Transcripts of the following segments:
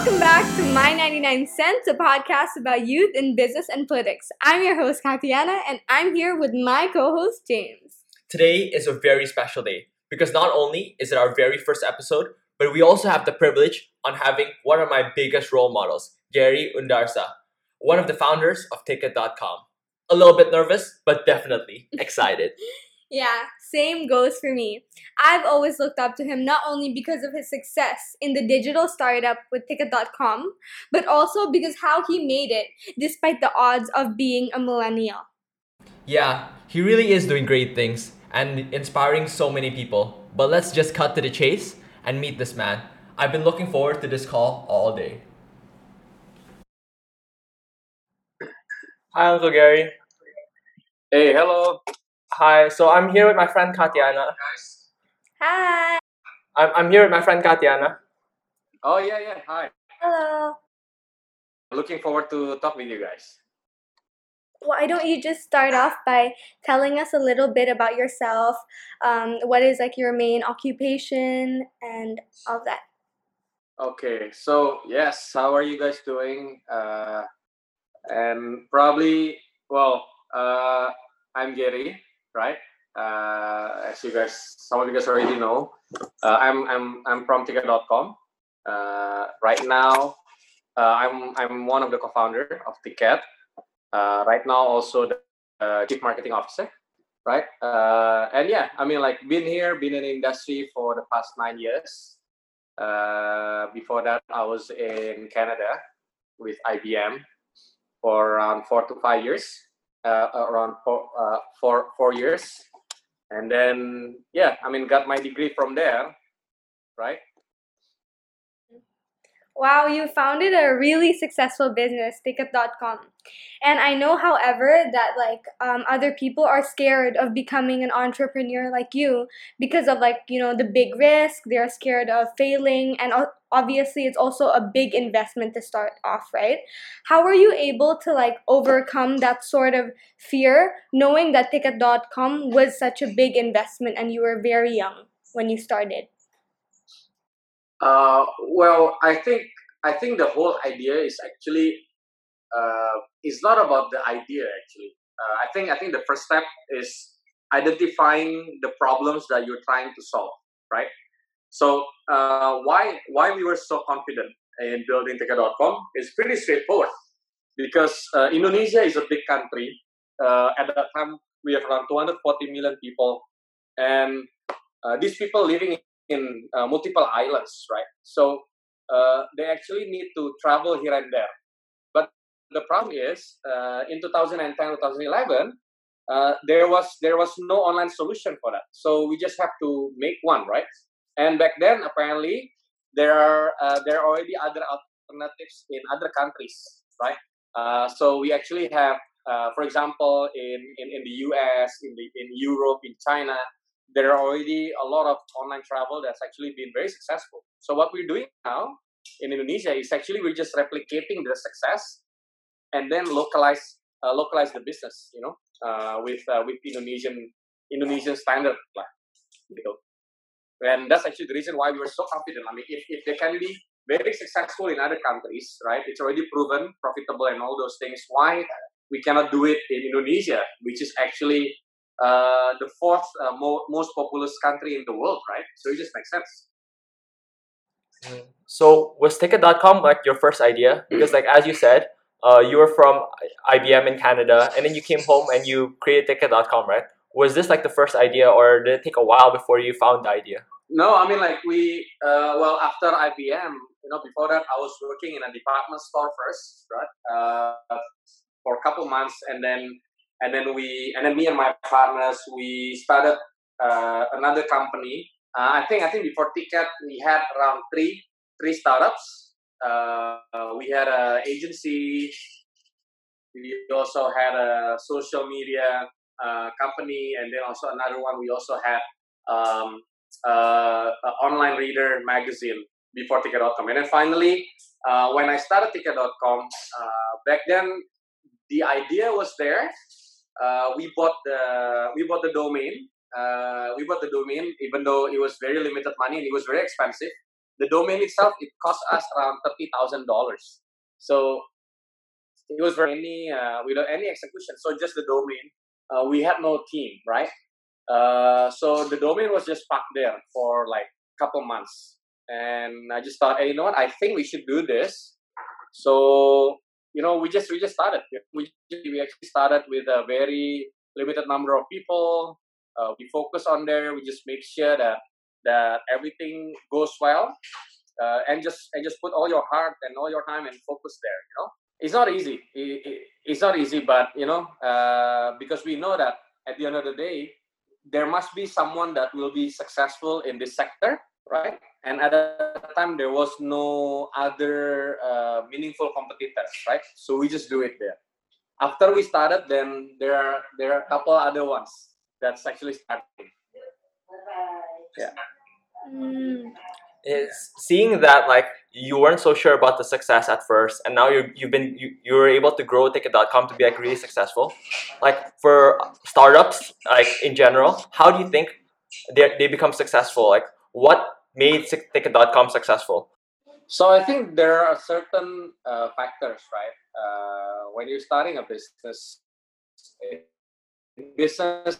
Welcome back to My 99 Cents, a podcast about youth in business and politics. I'm your host, Katiana, and I'm here with my co host, James. Today is a very special day because not only is it our very first episode, but we also have the privilege on having one of my biggest role models, Gaery Undarsa, one of the founders of Ticket.com. A little bit nervous, but definitely excited. Yeah, same goes for me. I've always looked up to him not only because of his success in the digital startup with Ticket.com, but also because how he made it despite the odds of being a millennial. Yeah, he really is doing great things and inspiring so many people. But let's just cut to the chase and meet this man. I've been looking forward to this call all day. Hi, Uncle Gaery. Hey, hello. Hi, so I'm here with my friend Katiana. Hi. I'm, I'm here with my friend Katiana. Oh yeah, yeah. Hi. Hello. Looking forward to talk with you guys. Why don't you just start off by telling us a little bit about yourself? Um, what is like your main occupation and all that? Okay, so yes, how are you guys doing? Uh, and probably, well, uh, I'm Gaery, right? Uh, as you guys, some of you guys already know, uh, I'm I'm I'm from Ticket.com. Uh, right now, uh, I'm I'm one of the co-founder of Ticket. Uh, right now, also the uh, chief marketing officer, right? And yeah, I mean, like, been here, been in industry for the past nine years. Before that, I was in Canada with IBM for around four to five years, uh, around four, uh, four, four years. And then, yeah, I mean, got my degree from there, right? Wow, you founded a really successful business, Ticket.com. And I know, however, that like um, other people are scared of becoming an entrepreneur like you because of like, you know, the big risk. They're scared of failing. And obviously, it's also a big investment to start off, right? How were you able to like overcome that sort of fear knowing that Ticket.com was such a big investment and you were very young when you started? Uh, well, I think I think the whole idea is actually uh, is not about the idea. Actually, uh, I think I think the first step is identifying the problems that you're trying to solve. Right. So uh, why why we were so confident in building Ticket.com is pretty straightforward because uh, Indonesia is a big country. Uh, at that time, we have around 240 million people, and uh, these people living in uh, multiple islands, right? So uh, they actually need to travel here and there. But the problem is, uh, in 2010, 2011, uh, there was there was no online solution for that. So we just have to make one, right? And back then, apparently, there are uh, there are already other alternatives in other countries, right? Uh, so we actually have, for example, in, in in the U.S., in the in Europe, in China, there are already a lot of online travel that's actually been very successful. So what we're doing now in Indonesia is actually we're just replicating the success and then localize uh, localize the business, you know, uh, with uh, with Indonesian Indonesian standard, know. And that's actually the reason why we were so confident. I mean, if, if they can be very successful in other countries, right? It's already proven profitable and all those things. Why we cannot do it in Indonesia, which is actually uh, the fourth uh, mo- most populous country in the world, right? So it just makes sense. So was Ticket.com like your first idea? Because like as you said, uh, you were from IBM in Canada, and then you came home and you created Ticket.com, right? Was this like the first idea, or did it take a while before you found the idea? No, I mean like we uh, well after IBM, you know, before that I was working in a department store first, right? Uh, for a couple months, and then and then we and then me and my partners we started uh, another company. Uh, I think I think before Ticket we had around three three startups. Uh, we had an agency. We also had a social media uh, company, and then also another one. We also had um, uh, an online reader magazine before Ticket.com, and then finally, uh, when I started Ticket.com, back then the idea was there uh, we bought the we bought the domain. Uh, we bought the domain, even though it was very limited money and it was very expensive. the domain itself it cost us around thirty thousand dollars. So it was for any uh, without any execution. So just the domain. Uh, we had no team, right? Uh, so the domain was just parked there for like a couple months, and I just thought, hey, you know what? I think we should do this. So you know, we just we just started. We we actually started with a very limited number of people. Uh, we focus on there. We just make sure that that everything goes well, uh, and just and just put all your heart and all your time and focus there. You know, it's not easy. It, it, it's not easy, but you know, uh, because we know that at the end of the day, there must be someone that will be successful in this sector, right? And at that time, there was no other uh, meaningful competitors, right? So we just do it there. After we started, then there are there are a couple other ones that's actually starting. Yeah. Mm. is seeing that like you weren't so sure about the success at first and now you you've been you, you were able to grow ticket.com to be like really successful like for startups like in general how do you think they they become successful like what made ticket.com successful So I think there are certain uh, factors, right? Uh, when you're starting a business, business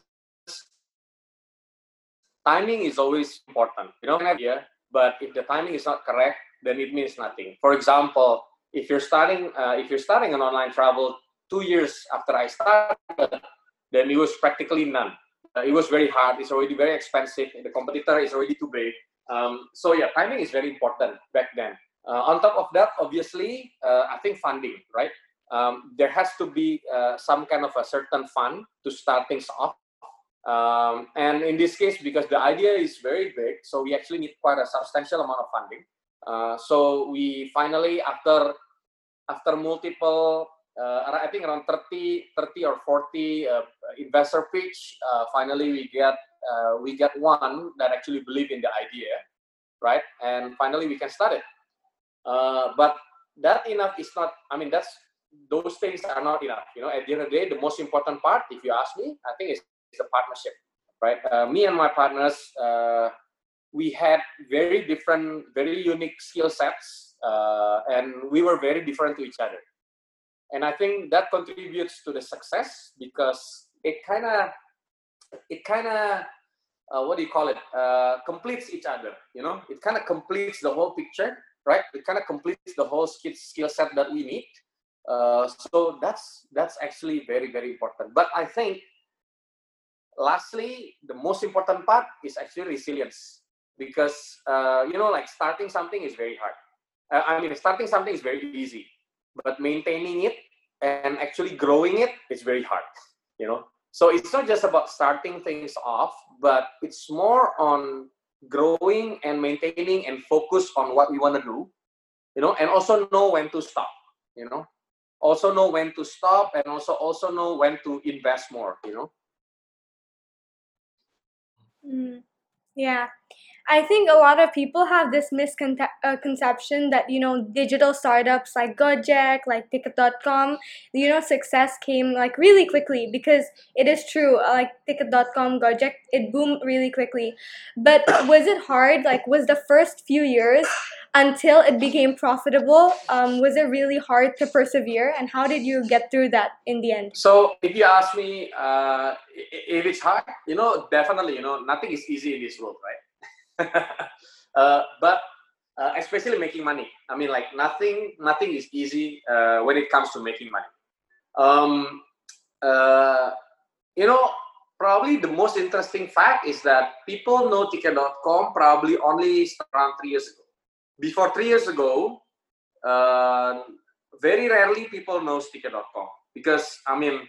timing is always important. You don't have idea, but if the timing is not correct, then it means nothing. For example, if you're starting uh, if you're starting an online travel two years after I started, then it was practically none. Uh, it was very hard. It's already very expensive. The competitor is already too big. Um, so yeah, timing is very important back then. Uh, on top of that, obviously, uh, I think funding, right? Um, there has to be uh, some kind of a certain fund to start things off. Um, and in this case, because the idea is very big, so we actually need quite a substantial amount of funding. Uh, so we finally, after after multiple, uh, I think around 30, 30 or 40 uh, investor pitch, finally we get uh, we get one that actually believe in the idea, right? And finally we can start it. Uh, but that enough is not. I mean, that's those things are not enough. You know, at the end of the day, the most important part, if you ask me, I think is the partnership, right? Uh, me and my partners, uh, we had very different, very unique skill sets, uh, and we were very different to each other. And I think that contributes to the success because it kind of, it kind of, uh, what do you call it? Uh, completes each other. You know, it kind of completes the whole picture, right? It kind of completes the whole skill skill set that we need. Uh, so that's that's actually very very important. But I think lastly, the most important part is actually resilience because uh, you know, like starting something is very hard. Uh, I mean, starting something is very easy, but maintaining it and actually growing it is very hard. You know, so it's not just about starting things off, but it's more on growing and maintaining and focus on what we want to do. You know, and also know when to stop. You know, also know when to stop and also also know when to invest more. You know Mm, yeah. I think a lot of people have this misconception uh, that, you know, digital startups like Gojek, like Ticket.com, you know, success came like really quickly because it is true. uh, Like Ticket.com, Gojek, it boomed really quickly. But was it hard? Like, was the first few years until it became profitable, um, was it really hard to persevere? And how did you get through that in the end? So, if you ask me uh, if it's hard, you know, definitely, you know, nothing is easy in this world, right? uh, but uh, especially making money. I mean, like nothing, nothing is easy uh, when it comes to making money. Um, uh, you know, probably the most interesting fact is that people know Ticket.com probably only around three years ago. Before three years ago, uh, very rarely people know Ticket.com because I mean,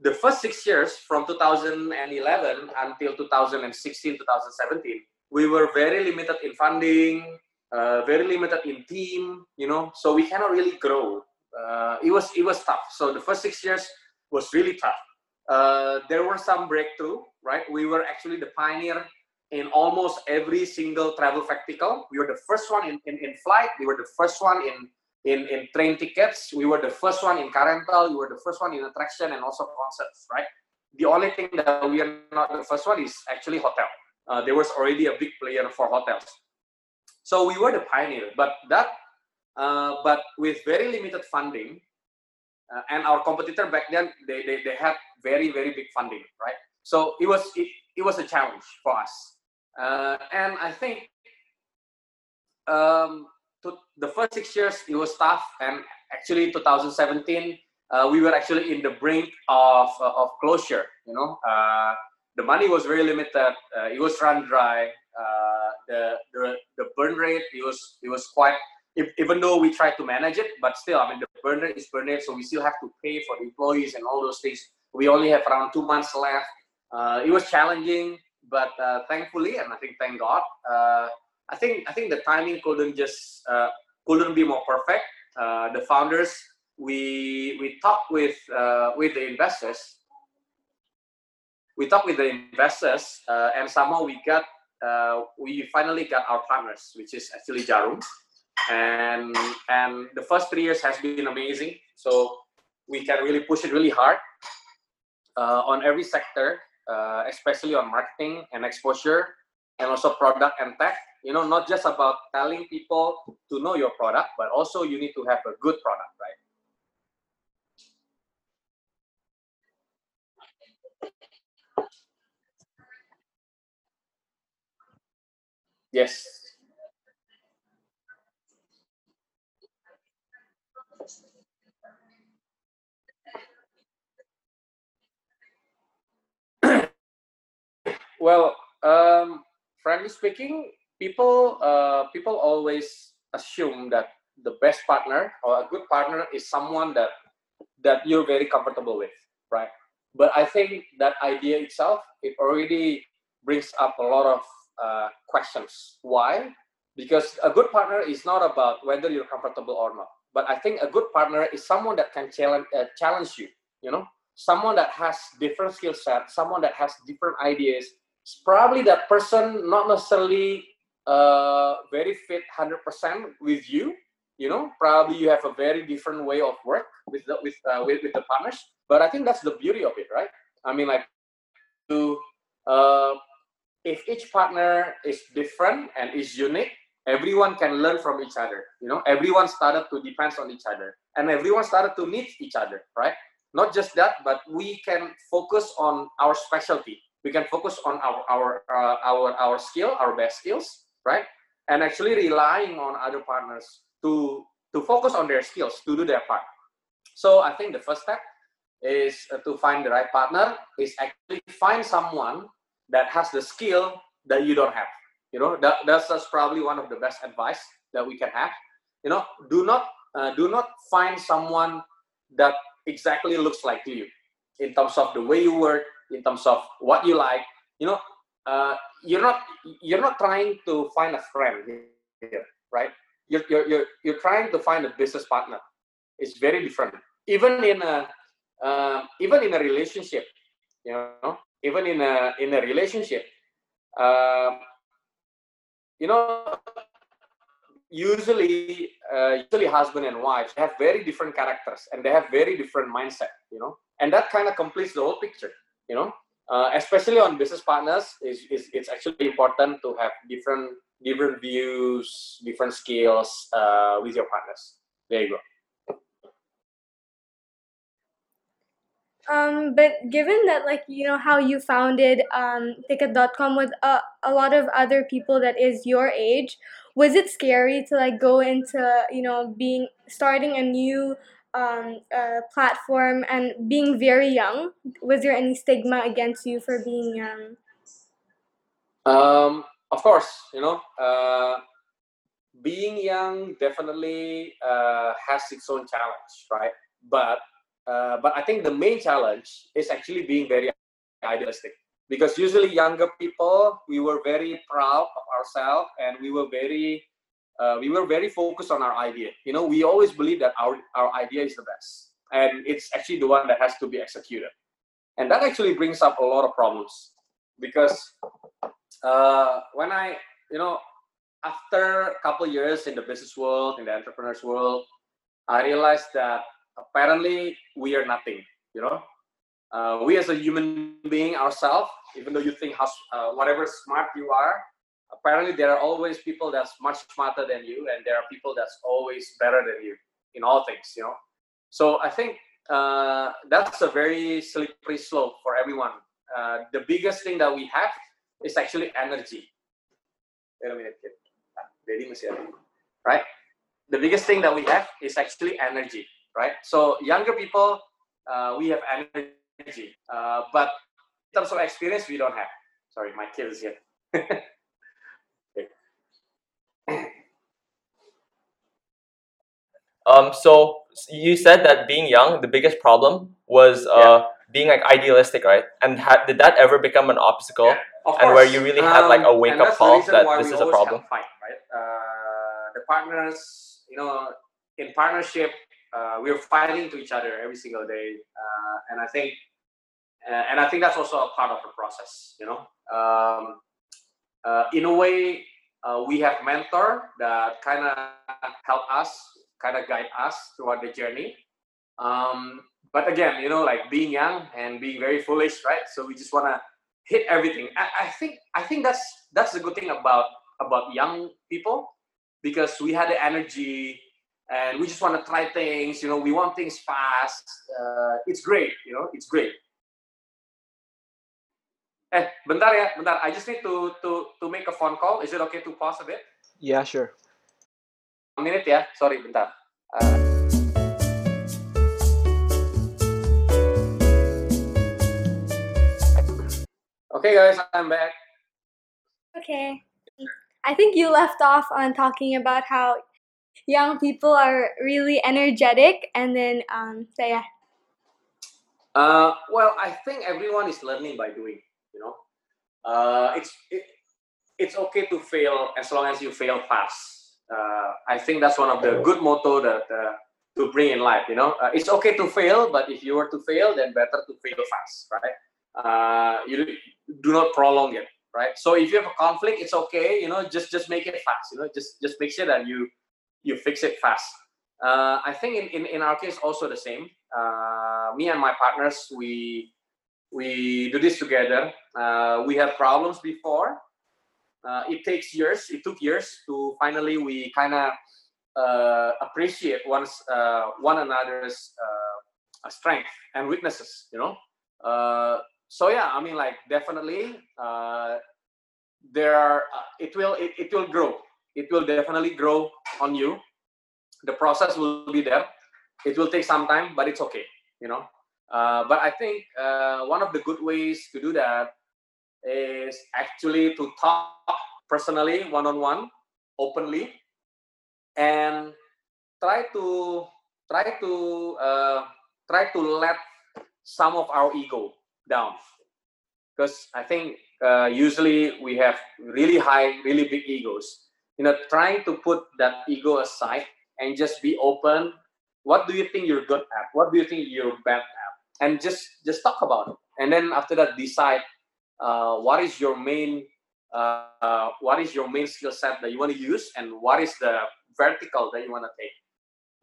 the first six years from 2011 until 2016, 2017 we were very limited in funding, uh, very limited in team, you know, so we cannot really grow. Uh, it was it was tough. So the first six years was really tough. Uh, there were some breakthrough, right? We were actually the pioneer in almost every single travel practical. We were the first one in, in, in flight. We were the first one in, in, in train tickets. We were the first one in car rental. We were the first one in attraction and also concerts, right? The only thing that we are not the first one is actually hotel uh, there was already a big player for hotels. So we were the pioneer, but that, uh, but with very limited funding, uh, and our competitor back then they, they, they had very very big funding, right? So it was it, it was a challenge for us, uh, and I think um, to the first six years it was tough, and actually 2017 uh, we were actually in the brink of of closure. You know, uh, the money was very limited. Uh, it was run dry. Uh, the, the the burn rate it was it was quite. If, even though we tried to manage it, but still, I mean, the burn rate is burn rate, so we still have to pay for the employees and all those things. We only have around two months left. Uh, it was challenging, but uh, thankfully, and I think thank God, uh, I think I think the timing couldn't just uh, couldn't be more perfect. the founders, we we talked with with the investors we talked with the investors uh, and somehow we got uh, we finally got our partners which is actually Djarum. And and the first three years has been amazing. So we can really push it really hard uh, on every sector uh, especially on marketing and exposure and also product and tech. You know not just about telling people to know your product but also you need to have a good product right Yes. well, um, frankly speaking, people uh, people always assume that the best partner or a good partner is someone that that you're very comfortable with, right? But I think that idea itself it already brings up a lot of uh, questions. Why? Because a good partner is not about whether you're comfortable or not. But I think a good partner is someone that can challenge uh, challenge you. You know, someone that has different skill set, someone that has different ideas. It's probably that person not necessarily uh, very fit 100% with you. You know, probably you have a very different way of work with the, with, uh, with with the partners. But I think that's the beauty of it, right? I mean, like to uh, if each partner is different and is unique, everyone can learn from each other. You know, everyone started to depend on each other, and everyone started to need each other, right? Not just that, but we can focus on our specialty. We can focus on our our uh, our our skill, our best skills, right? And actually relying on other partners to to focus on their skills to do their part. So I think the first step is uh, to find the right partner. Is actually find someone that has the skill that you don't have. You know, that, that's, that's probably one of the best advice that we can have. You know, do not uh, do not find someone that exactly looks like you in terms of the way you work, in terms of what you like. You know, uh, you're not you're not trying to find a friend here, right? You're, you're, you're, you're trying to find a business partner. It's very different. Even in a uh, even in a relationship, you know, even in a in a relationship uh, you know usually uh, usually husband and wife have very different characters and they have very different mindset you know and that kind of completes the whole picture you know. Uh, especially on business partners is, is it's actually important to have different different views different skills uh, with your partners. There you go Um, but given that, like, you know, how you founded um, Ticket.com with a, a lot of other people that is your age, was it scary to, like, go into, you know, being, starting a new um, uh, platform and being very young? Was there any stigma against you for being young? Um, of course, you know, uh, being young definitely uh, has its own challenge, right? But uh, but I think the main challenge is actually being very idealistic. Because usually younger people we were very proud of ourselves and we were very uh, we were very focused on our idea. You know, we always believe that our our idea is the best. And it's actually the one that has to be executed, and that actually brings up a lot of problems. Because uh, when I you know after a couple years in the business world in the entrepreneurs world, I realized that apparently we are nothing you know? Uh, we as a human being ourselves even though you think how uh, whatever smart you are apparently there are always people that's much smarter than you and there are people that's always better than you in all things you know? So i think uh, that's a very slippery slope for everyone. Uh, the biggest thing that we have is actually energy. Wait a minute kid. Right? The biggest thing that we have is actually energy right so younger people uh, we have energy uh, but in terms of experience we don't have sorry my kid is here Um, so you said that being young, the biggest problem was uh, yeah. being like idealistic, right? And ha- did that ever become an obstacle? Yeah, and where you really had like a um, wake up call that this is a problem? Fight, right? Uh, the partners, you know, in partnership, uh, we're fighting to each other every single day, uh, and I think, uh, and I think that's also a part of the process. You know, um, uh, in a way, we have mentor that kind of help us kind of guide us throughout the journey. Um, but again, you know, like being young and being very foolish, right? So we just want to hit everything. I, I, think I think that's that's the good thing about about young people because we had the energy and we just want to try things. You know, we want things fast. Uh, it's great. You know, it's great. Eh, bentar ya, bentar. I just need to to to make a phone call. Is it okay to pause a bit? Yeah, sure. A minute ya, sorry bentar. Uh, okay guys, I'm back. Okay. I think you left off on talking about how young people are really energetic and then um so yeah. Uh, well, I think everyone is learning by doing, you know. Uh, it's it, it's okay to fail as long as you fail fast uh, I think that's one of the good motto that uh, to bring in life. You know, uh, it's okay to fail, but if you were to fail, then better to fail fast, right? Uh, you do not prolong it, right? So if you have a conflict, it's okay. You know, just just make it fast. You know, just just make sure that you you fix it fast. Uh, I think in, in, in our case also the same. Uh, me and my partners, we we do this together. we have problems before, uh, it takes years. It took years to finally we kind of uh, appreciate one's uh, one another's uh, strength and weaknesses. You know. Uh, so yeah, I mean, like definitely, uh, there are. it will it, it will grow. It will definitely grow on you. The process will be there. It will take some time, but it's okay. You know. but I think one of the good ways to do that is actually to talk personally, one on one, openly, and try to try to uh, try to let some of our ego down, because I think uh, usually we have really high, really big egos. You know, trying to put that ego aside and just be open. What do you think you're good at? What do you think you're bad at? And just just talk about it. And then after that, decide uh, what is your main uh, what is your main skill set that you want to use and what is the vertical that you want to take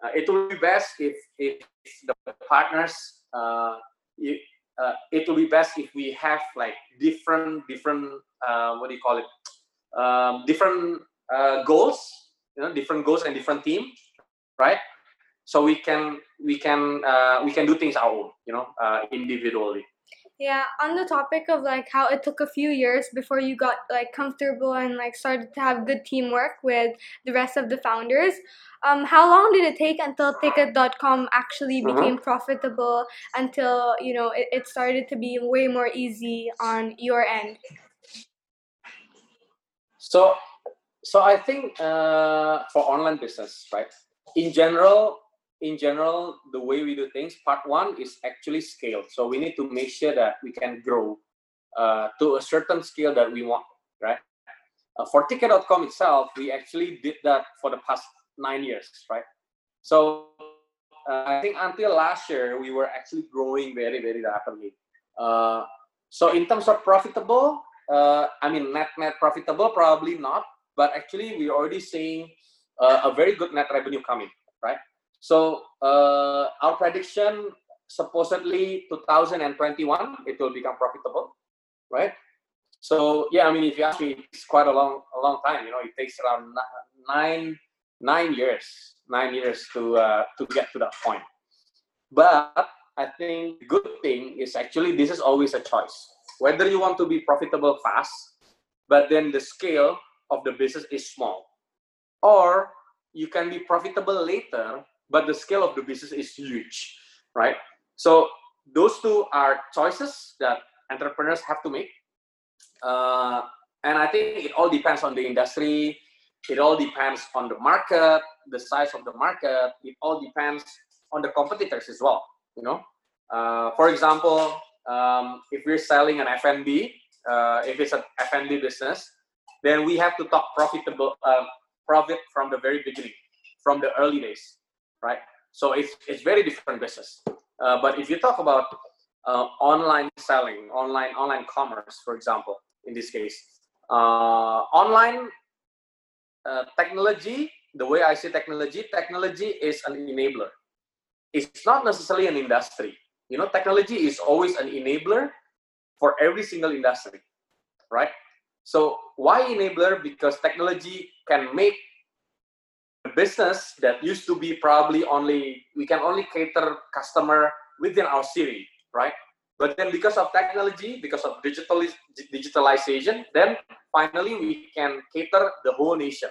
uh, it will be best if if the partners uh, it, uh, it will be best if we have like different different uh, what do you call it um, different uh, goals you know different goals and different team right so we can we can uh, we can do things our own you know uh, individually yeah, on the topic of like how it took a few years before you got like comfortable and like started to have good teamwork with the rest of the founders. Um, how long did it take until Ticket.com actually uh-huh. became profitable? Until you know it, it started to be way more easy on your end. So, so I think uh, for online business, right? In general, in general, the way we do things, part one is actually scale. So we need to make sure that we can grow uh, to a certain scale that we want, right? Uh, for ticket.com itself, we actually did that for the past nine years, right? So uh, I think until last year, we were actually growing very, very rapidly. Uh, so in terms of profitable, uh, I mean, net net profitable, probably not, but actually we're already seeing uh, a very good net revenue coming, right? So uh, our prediction supposedly 2021 it will become profitable, right? So yeah, I mean, if you ask me, it's quite a long, a long time. You know, it takes around nine, nine years, nine years to uh, to get to that point. But I think the good thing is actually this is always a choice. Whether you want to be profitable fast, but then the scale of the business is small, or you can be profitable later, but the scale of the business is huge, right? So those two are choices that entrepreneurs have to make. Uh, and I think it all depends on the industry. It all depends on the market, the size of the market. It all depends on the competitors as well. You know, uh, for example, um, if we're selling an F&B, uh, if it's an F&B business, then we have to talk profitable uh, profit from the very beginning, from the early days, right? So it's it's very different business. Uh, but if you talk about uh, online selling, online online commerce, for example, in this case, uh, online uh, technology, the way I see technology, technology is an enabler. It's not necessarily an industry. You know, technology is always an enabler for every single industry, right? So why enabler? Because technology can make a business that used to be probably only we can only cater customer within our city right? But then because of technology because of digital digitalization then finally we can cater the whole nation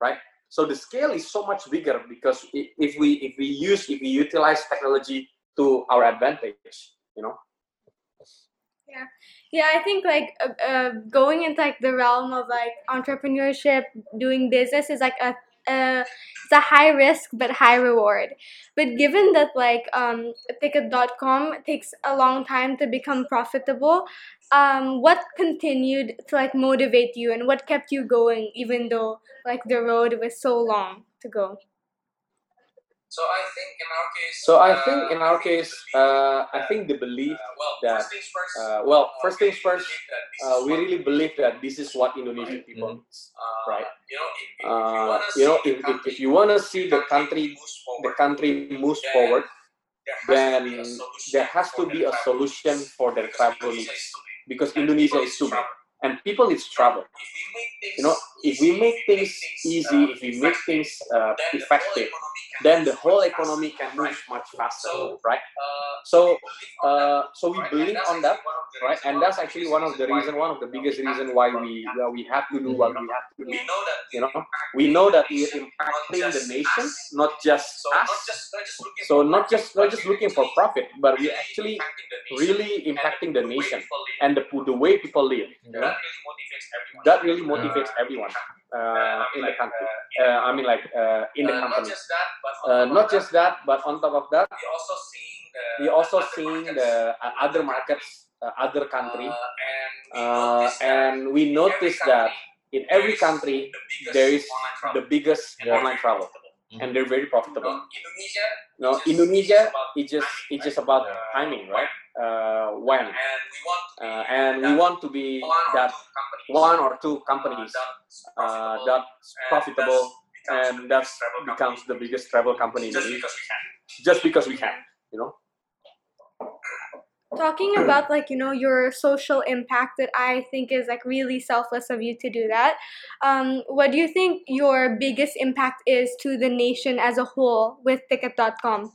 right? So the scale is so much bigger because if we if we use if we utilize technology to our advantage you know yeah yeah i think like uh, uh, going into like the realm of like entrepreneurship doing business is like a uh, it's a high risk but high reward. But given that like um, Ticket.com takes a long time to become profitable, um, what continued to like motivate you and what kept you going even though like the road was so long to go? So I think in our case. So I think in our case, uh, I think the belief that uh, well, first things first, uh, we really believe that this is what Indonesian people mm-hmm. right? Uh, you know, if, if, if you want to see the country the country moves forward, then there has to be a solution for their travel needs because Indonesia is too big and people need travel. You know, if we make things easy, if we make things uh, effective, then the whole economy can move much faster, right? So, uh, so we believe on that, right? And that's actually one of the reason, one of the biggest reason why we why we have to do what we have to do. You know, we know that we're impacting the nation, not just us. So not just not just looking for profit, but we're actually really impacting the nation and the the way people live. You know? That really motivates everyone Uh, in the country. Uh, uh I mean, like uh, in the company. Uh, not just that, but on top of that, we also seeing the other markets, other country, and we notice that in every country there is the biggest online travel mm-hmm. and they're very profitable. Indonesia, no, Indonesia, it's just it's just about timing, right? Uh, when uh, and we want to be that one or two companies uh, that's profitable and that becomes the biggest travel company in Indonesia. Just because we can, you know? Talking about like you know your social impact that i think is like really selfless of you to do that um, what do you think your biggest impact is to the nation as a whole with ticket.com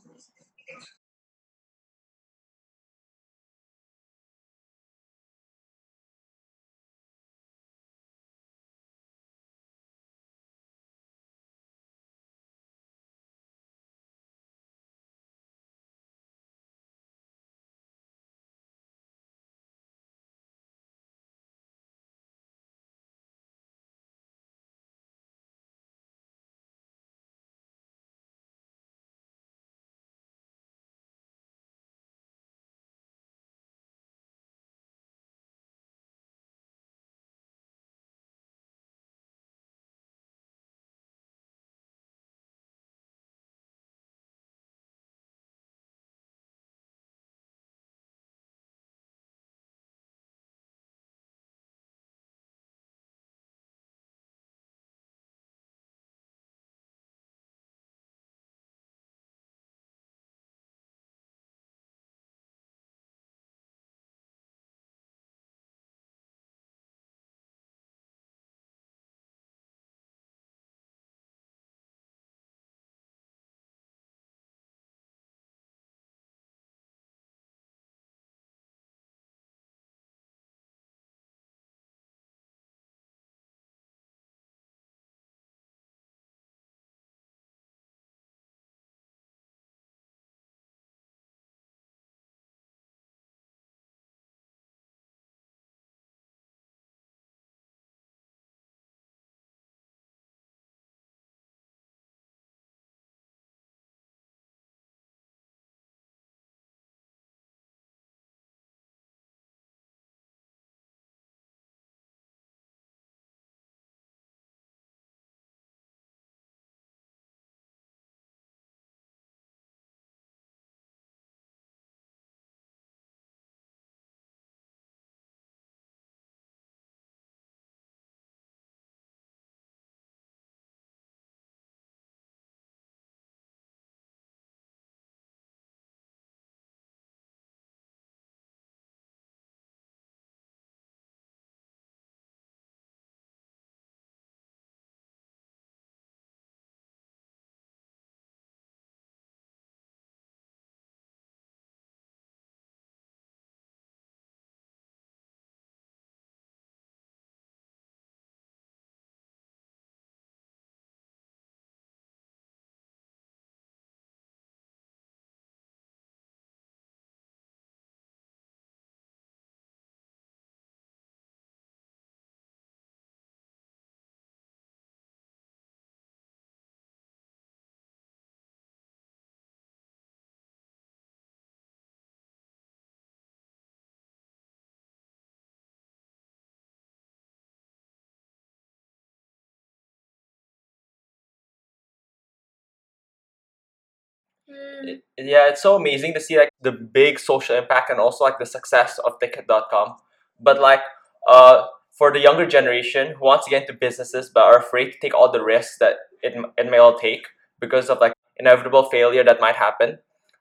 Mm. yeah, it's so amazing to see like the big social impact and also like the success of Ticket.com. But like uh for the younger generation who wants to get into businesses but are afraid to take all the risks that it, it may all take because of like inevitable failure that might happen,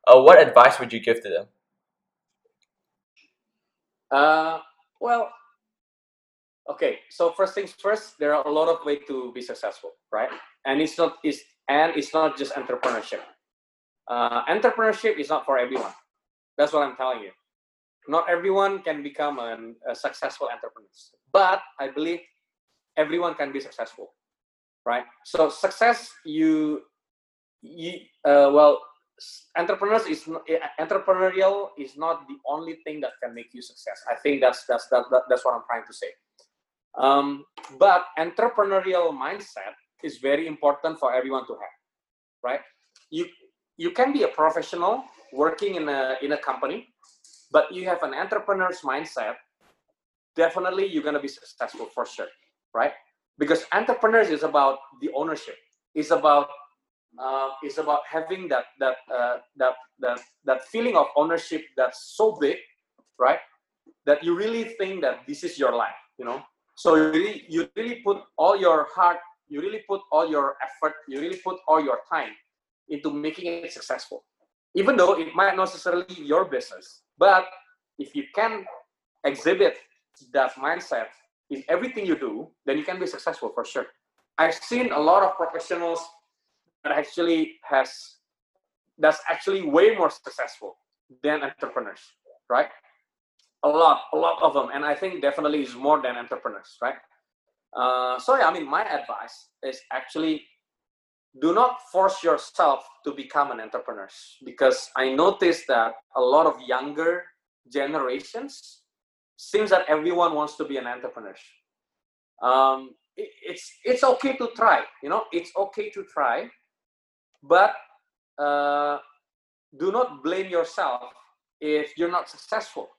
uh, what advice would you give to them? Uh, well, okay. So first things first, there are a lot of ways to be successful, right? And it's not is and it's not just entrepreneurship. Uh, entrepreneurship is not for everyone. That's what I'm telling you. Not everyone can become an, a successful entrepreneur, but I believe everyone can be successful, right? So success, you, you uh, well, entrepreneurs is entrepreneurial is not the only thing that can make you success. I think that's that's that, that that's what I'm trying to say. Um, but entrepreneurial mindset is very important for everyone to have, right? You you can be a professional working in a in a company, but you have an entrepreneur's mindset. Definitely, you're gonna be successful for sure, right? Because entrepreneurs is about the ownership. It's about uh, is about having that that uh, that that that feeling of ownership that's so big, right? That you really think that this is your life, you know. So you really you really put all your heart, you really put all your effort, you really put all your time into making it successful. Even though it might not necessarily be your business, but if you can exhibit that mindset in everything you do, then you can be successful for sure. I've seen a lot of professionals that actually has that's actually way more successful than entrepreneurs, right? A lot, a lot of them, and I think definitely is more than entrepreneurs, right? Uh, so yeah, I mean, my advice is actually do not force yourself to become an entrepreneur because I noticed that a lot of younger generations seems that everyone wants to be an entrepreneur. Um, it, it's it's okay to try, you know, it's okay to try, but uh, do not blame yourself if you're not successful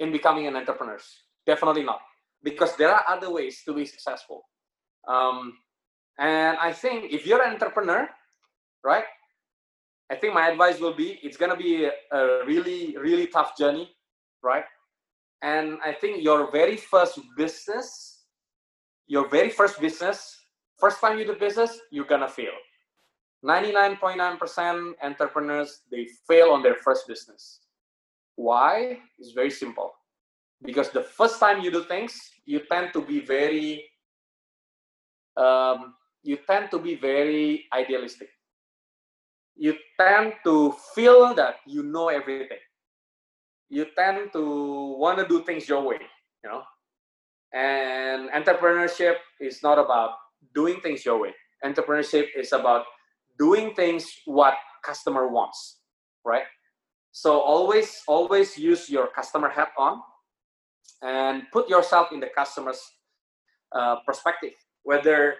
in becoming an entrepreneur. Definitely not, because there are other ways to be successful. Um, and I think if you're an entrepreneur, right? I think my advice will be it's gonna be a, really, really tough journey, right? And I think your very first business, your very first business, first time you do business, you're gonna fail 99.9% entrepreneurs they fail on their first business why it's very simple because the first time you do things you tend to be very um, you tend to be very idealistic. You tend to feel that you know everything. You tend to want to do things your way you know? And entrepreneurship is not about doing things your way. Entrepreneurship is about doing things what customer wants right? So always always use your customer hat on and put yourself in the customer's uh, perspective whether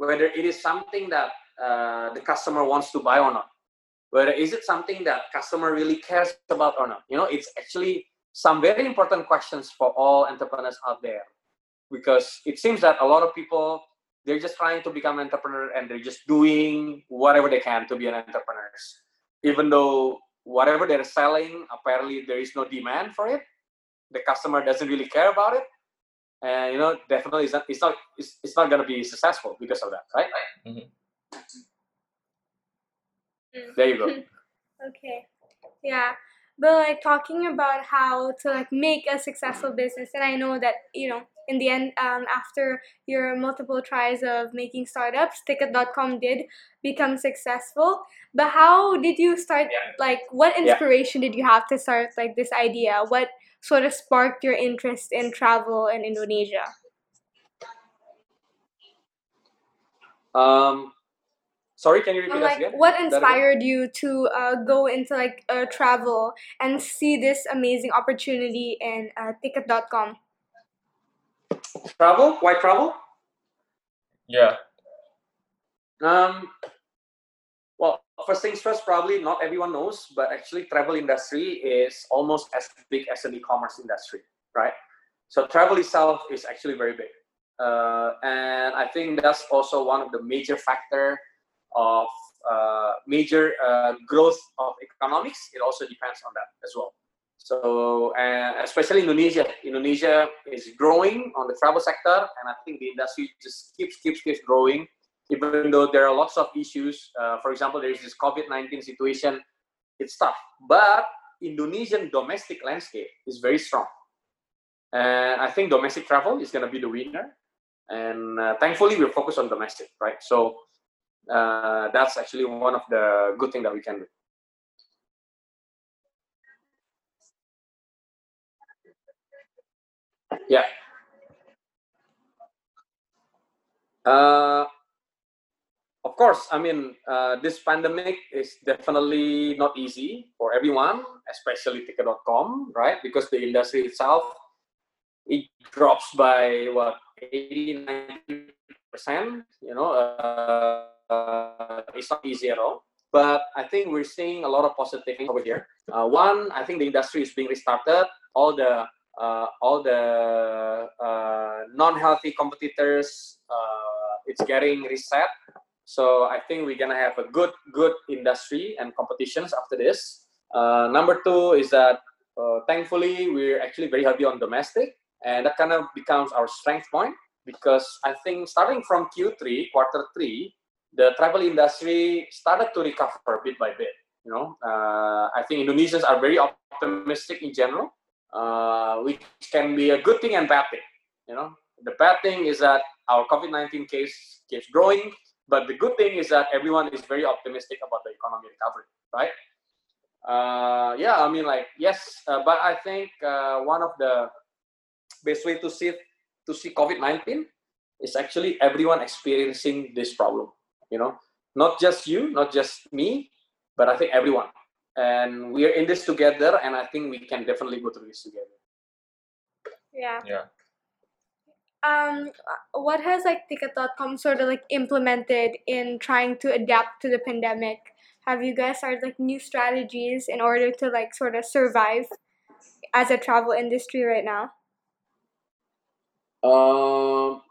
whether it is something that uh, the customer wants to buy or not. Whether is it something that customer really cares about or not. You know it's actually some very important questions for all entrepreneurs out there. Because it seems that a lot of people they're just trying to become an entrepreneur and they're just doing whatever they can to be an entrepreneur even though whatever they're selling apparently there is no demand for it. The customer doesn't really care about it and you know definitely it's not it's not it's, it's not going to be successful because of that right Mhm. Mm. there you go Okay. Yeah. But like talking about how to like make a successful business and I know that, you know, in the end, um, after your multiple tries of making startups, ticket.com did become successful. But how did you start Yeah. like what Yeah. inspiration did you have to start like this idea? What sort of sparked your interest in travel in Indonesia? um sorry can you repeat And, that like again what That again? inspired you to uh, go into like uh, travel and see this amazing opportunity in uh, ticket.com travel why travel Yeah. Um, well, first things first, probably not everyone knows, but actually, travel industry is almost as big as an e-commerce industry, right? So travel itself is actually very big, uh, and I think that's also one of the major factor of uh, major uh, growth of economics, it also depends on that as well. So, especially Indonesia, Indonesia is growing on the travel sector, and I think the industry just keeps keeps keeps growing, even though there are lots of issues. Uh, for example, there is this COVID nineteen situation. It's tough, but Indonesian domestic landscape is very strong, and I think domestic travel is going to be the winner. And uh, thankfully, we're focused on domestic, right? So uh, that's actually one of the good things that we can do. Yeah. Uh, course, I mean, uh, this pandemic is definitely not easy for everyone, especially ticket.com, right? Because the industry itself, it drops by what, 80, 90%, you know, uh, uh, it's not easy at all. But I think we're seeing a lot of positive things over here. Uh, one, I think the industry is being restarted. All the uh, all the uh, non-healthy competitors, it's getting reset. So I think we're gonna have a good good industry and competitions after this. Uh, number two is that thankfully we're actually very heavy on domestic, and that kind of becomes our strength point because I think starting from Q3, quarter three, the travel industry started to recover bit by bit. You know, uh, I think Indonesians are very optimistic in general, uh, which can be a good thing and bad thing. You know, the bad thing is that our COVID-19 case keeps growing, but the good thing is that everyone is very optimistic about the economy recovery, right? Uh, yeah, I mean, like yes, uh, but I think uh, one of the best way to see to see COVID-19 is actually everyone experiencing this problem you know? Not just you not just me but i think everyone. And we are in this together and i think we can definitely go through this together. Yeah. Yeah um what has like ticket.com sort of like implemented in trying to adapt to the pandemic? Have you guys started like new strategies in order to like sort of survive as a travel industry right now? Um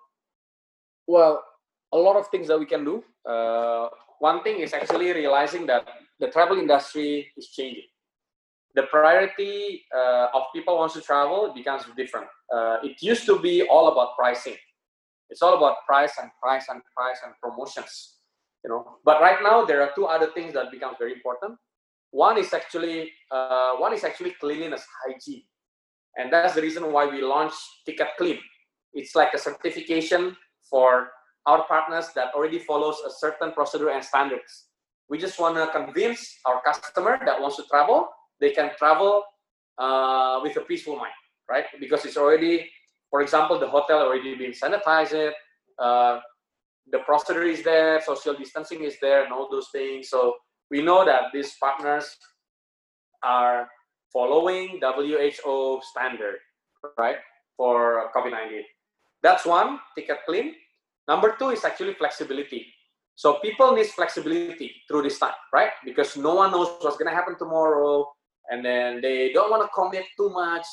well a lot of things that we can do. Uh, one thing is actually realizing that the travel industry is changing. The priority uh, of people wants to travel becomes different. Uh, it used to be all about pricing. It's all about price and price and price and promotions. You know, but right now there are two other things that becomes very important. One is actually uh, one is actually cleanliness, hygiene, and that's the reason why we launched Ticket Clean. It's like a certification for our partners that already follows a certain procedure and standards. We just want to convince our customer that wants to travel, they can travel uh, with a peaceful mind, right? Because it's already, for example, the hotel already been sanitized, uh, the procedure is there, social distancing is there, and all those things. So we know that these partners are following WHO standard, right, for COVID-19. That's one, ticket clean. Number two is actually flexibility. So people need flexibility through this time, right? Because no one knows what's going to happen tomorrow, and then they don't want to commit too much.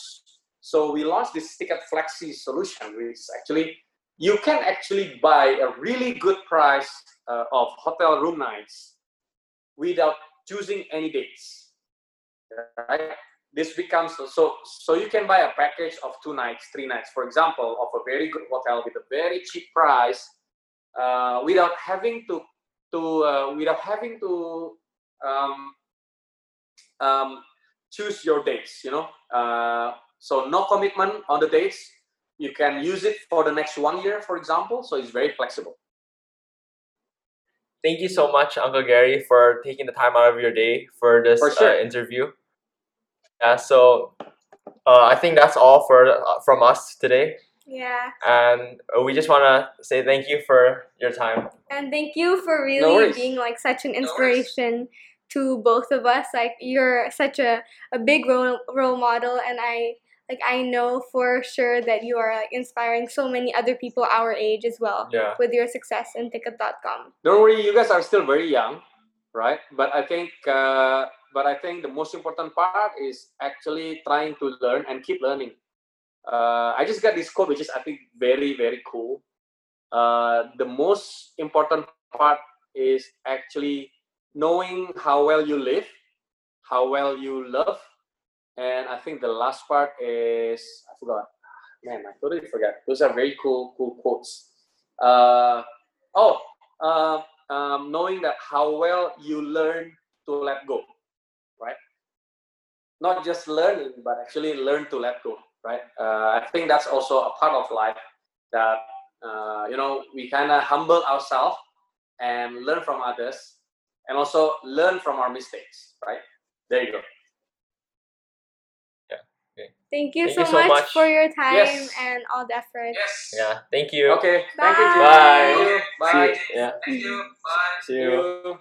So we launched this ticket flexi solution, which actually you can actually buy a really good price uh, of hotel room nights without choosing any dates, right? This becomes so so you can buy a package of two nights, three nights, for example, of a very good hotel with a very cheap price, uh, without having to to uh, without having to um, um, choose your dates. You know, uh, so no commitment on the dates. You can use it for the next one year, for example. So it's very flexible. Thank you so much, Uncle Gaery, for taking the time out of your day for this For sure. uh, interview. Yeah, so uh, I think that's all for uh, from us today, yeah and uh, we just want to say thank you for your time. and thank you for really worries. being like such an worries. inspiration to both of us like you're such a, a big role, role model and i like i know for sure that you are like inspiring so many other people our age as well Yeah, with your success in ticket.com Don't worry, you guys are still very young, right? But I think, uh, but I think the most important part is actually trying to learn and keep learning. Uh, I just got this quote, which is I think very very cool. Uh, the most important part is actually knowing how well you live, how well you love, and I think the last part is I forgot. Man, I totally forgot. Those are very cool, cool quotes. Uh, oh, uh, um, knowing that how well you learn to let go, right? Not just learning, but actually learn to let go, right? Uh, I think that's also a part of life that uh, you know we kind of humble ourselves and learn from others, and also learn from our mistakes, right? There you go. Thank you, Thank so, you so much, much. for your time Yes. and all the effort. Yes. Yeah. Thank you. Okay. Thank you. Jim. Bye. Thank you. Bye. Yeah. Thank you. Bye. See you. See you.